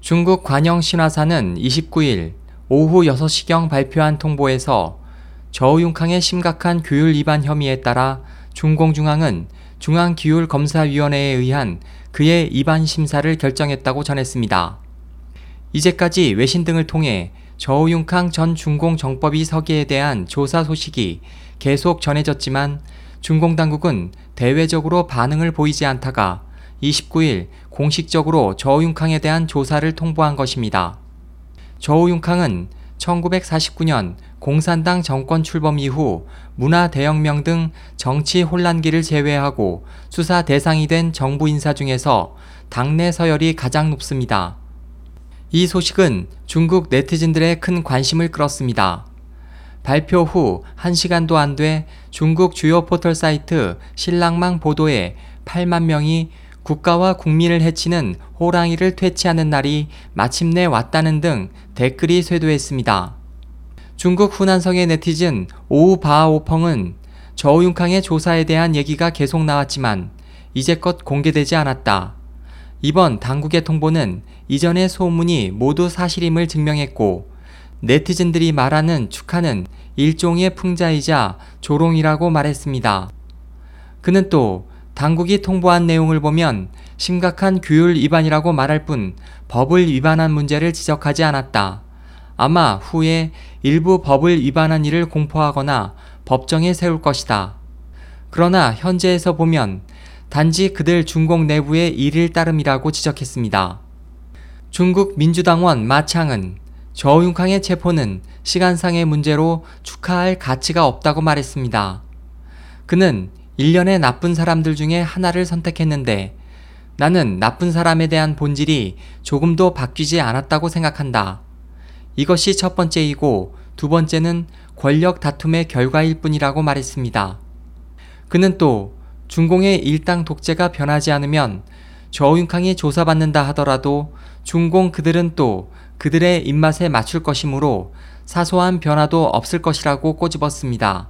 중국 관영 신화사는 29일 오후 6시경 발표한 통보에서 저우융캉의 심각한 규율 위반 혐의에 따라 중공중앙은 중앙기율검사위원회에 의한 그의 입안 심사를 결정했다고 전했습니다. 이제까지 외신 등을 통해 저우융캉 전 중공 정법위 서기에 대한 조사 소식이 계속 전해졌지만 중공 당국은 대외적으로 반응을 보이지 않다가 29일 공식적으로 저우융캉에 대한 조사를 통보한 것입니다. 저우융캉은 1949년 공산당 정권 출범 이후 문화 대혁명 등 정치 혼란기를 제외하고 수사 대상이 된 정부 인사 중에서 당내 서열이 가장 높습니다. 이 소식은 중국 네티즌들의 큰 관심을 끌었습니다. 발표 후 1시간도 안 돼 중국 주요 포털 사이트 신랑망 보도에 8만 명이 국가와 국민을 해치는 호랑이를 퇴치하는 날이 마침내 왔다는 등 댓글이 쇄도했습니다. 중국 후난성의 네티즌 오우바오펑은 저우융캉의 조사에 대한 얘기가 계속 나왔지만 이제껏 공개되지 않았다. 이번 당국의 통보는 이전의 소문이 모두 사실임을 증명했고 네티즌들이 말하는 축하는 일종의 풍자이자 조롱이라고 말했습니다. 그는 또 당국이 통보한 내용을 보면 심각한 규율 위반이라고 말할 뿐 법을 위반한 문제를 지적하지 않았다. 아마 후에 일부 법을 위반한 일을 공포하거나 법정에 세울 것이다. 그러나 현재에서 보면 단지 그들 중공 내부의 일일 따름이라고 지적했습니다. 중국 민주당원 마창은 저우융캉의 체포는 시간상의 문제로 축하할 가치가 없다고 말했습니다. 그는 일련의 나쁜 사람들 중에 하나를 선택했는데 나는 나쁜 사람에 대한 본질이 조금도 바뀌지 않았다고 생각한다. 이것이 첫 번째이고 두 번째는 권력 다툼의 결과일 뿐이라고 말했습니다. 그는 또 중공의 일당 독재가 변하지 않으면 저우융캉이 조사받는다 하더라도 중공 그들은 또 그들의 입맛에 맞출 것이므로 사소한 변화도 없을 것이라고 꼬집었습니다.